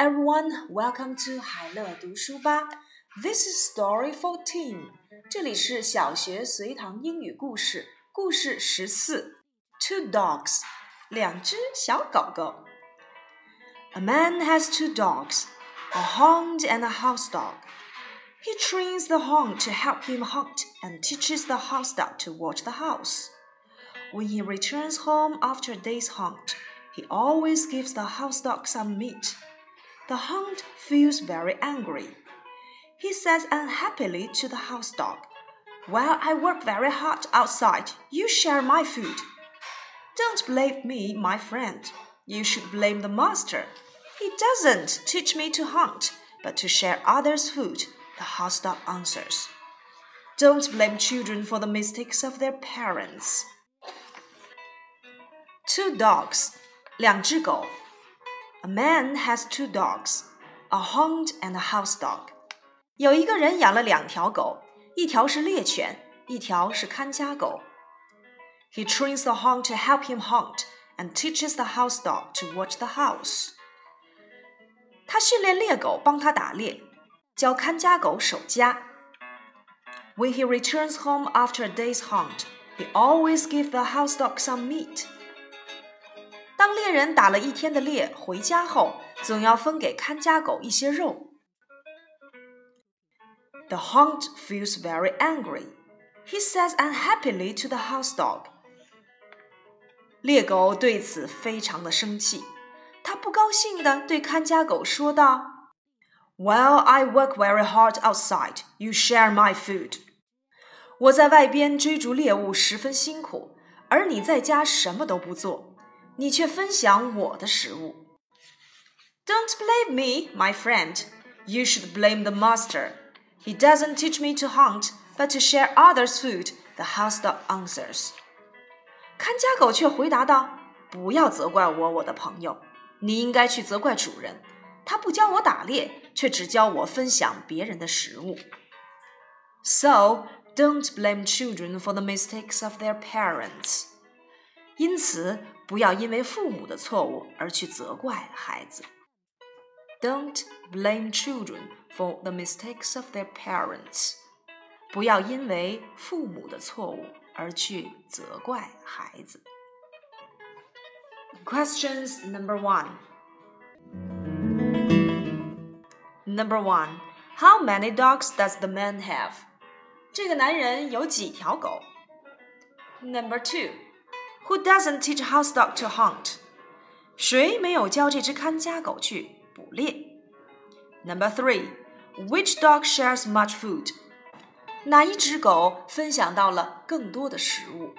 everyone, welcome to 海乐读书吧。This is story fourteen. 这里是小学随堂英语故事，故事十四。Two dogs，两只小狗狗。A man has two dogs, a hound and a house dog. He trains the hound to help him hunt and teaches the house dog to watch the house. When he returns home after a day's hunt, he always gives the house dog some meat. The hound feels very angry. He says unhappily to the house dog, While I work very hard outside, you share my food. Don't blame me, my friend. You should blame the master. He doesn't teach me to hunt, but to share others' food, the house dog answers. Don't blame children for the mistakes of their parents. Two dogs, 两只狗 a man has two dogs, a hound and a house dog. 有一个人养了两条狗，一条是猎犬，一条是看家狗。He trains the hound to help him hunt and teaches the house dog to watch the house. 他训练猎狗帮他打猎，教看家狗守家。When he returns home after a day's hunt, he always gives the house dog some meat. 当猎人打了一天的猎回家后，总要分给看家狗一些肉。The hound feels very angry. He says unhappily to the house dog. 猎狗对此非常的生气，他不高兴地对看家狗说道：“While I work very hard outside, you share my food.” 我在外边追逐猎物十分辛苦，而你在家什么都不做。 你却分享我的食物。Don't blame me, my friend. You should blame the master. He doesn't teach me to hunt, but to share others' food. The house dog answers. 看家狗却回答道：“不要责怪我，我的朋友。你应该去责怪主人。他不教我打猎，却只教我分享别人的食物。” So don't blame children for the mistakes of their parents. 因此，不要因为父母的错误而去责怪孩子。Don't blame children for the mistakes of their parents。不要因为父母的错误而去责怪孩子。Questions number one. Number one. How many dogs does the man have? 这个男人有几条狗？Number two. Who doesn't teach house dog to hunt？谁没有教这只看家狗去捕猎？Number three, which dog shares much food？哪一只狗分享到了更多的食物？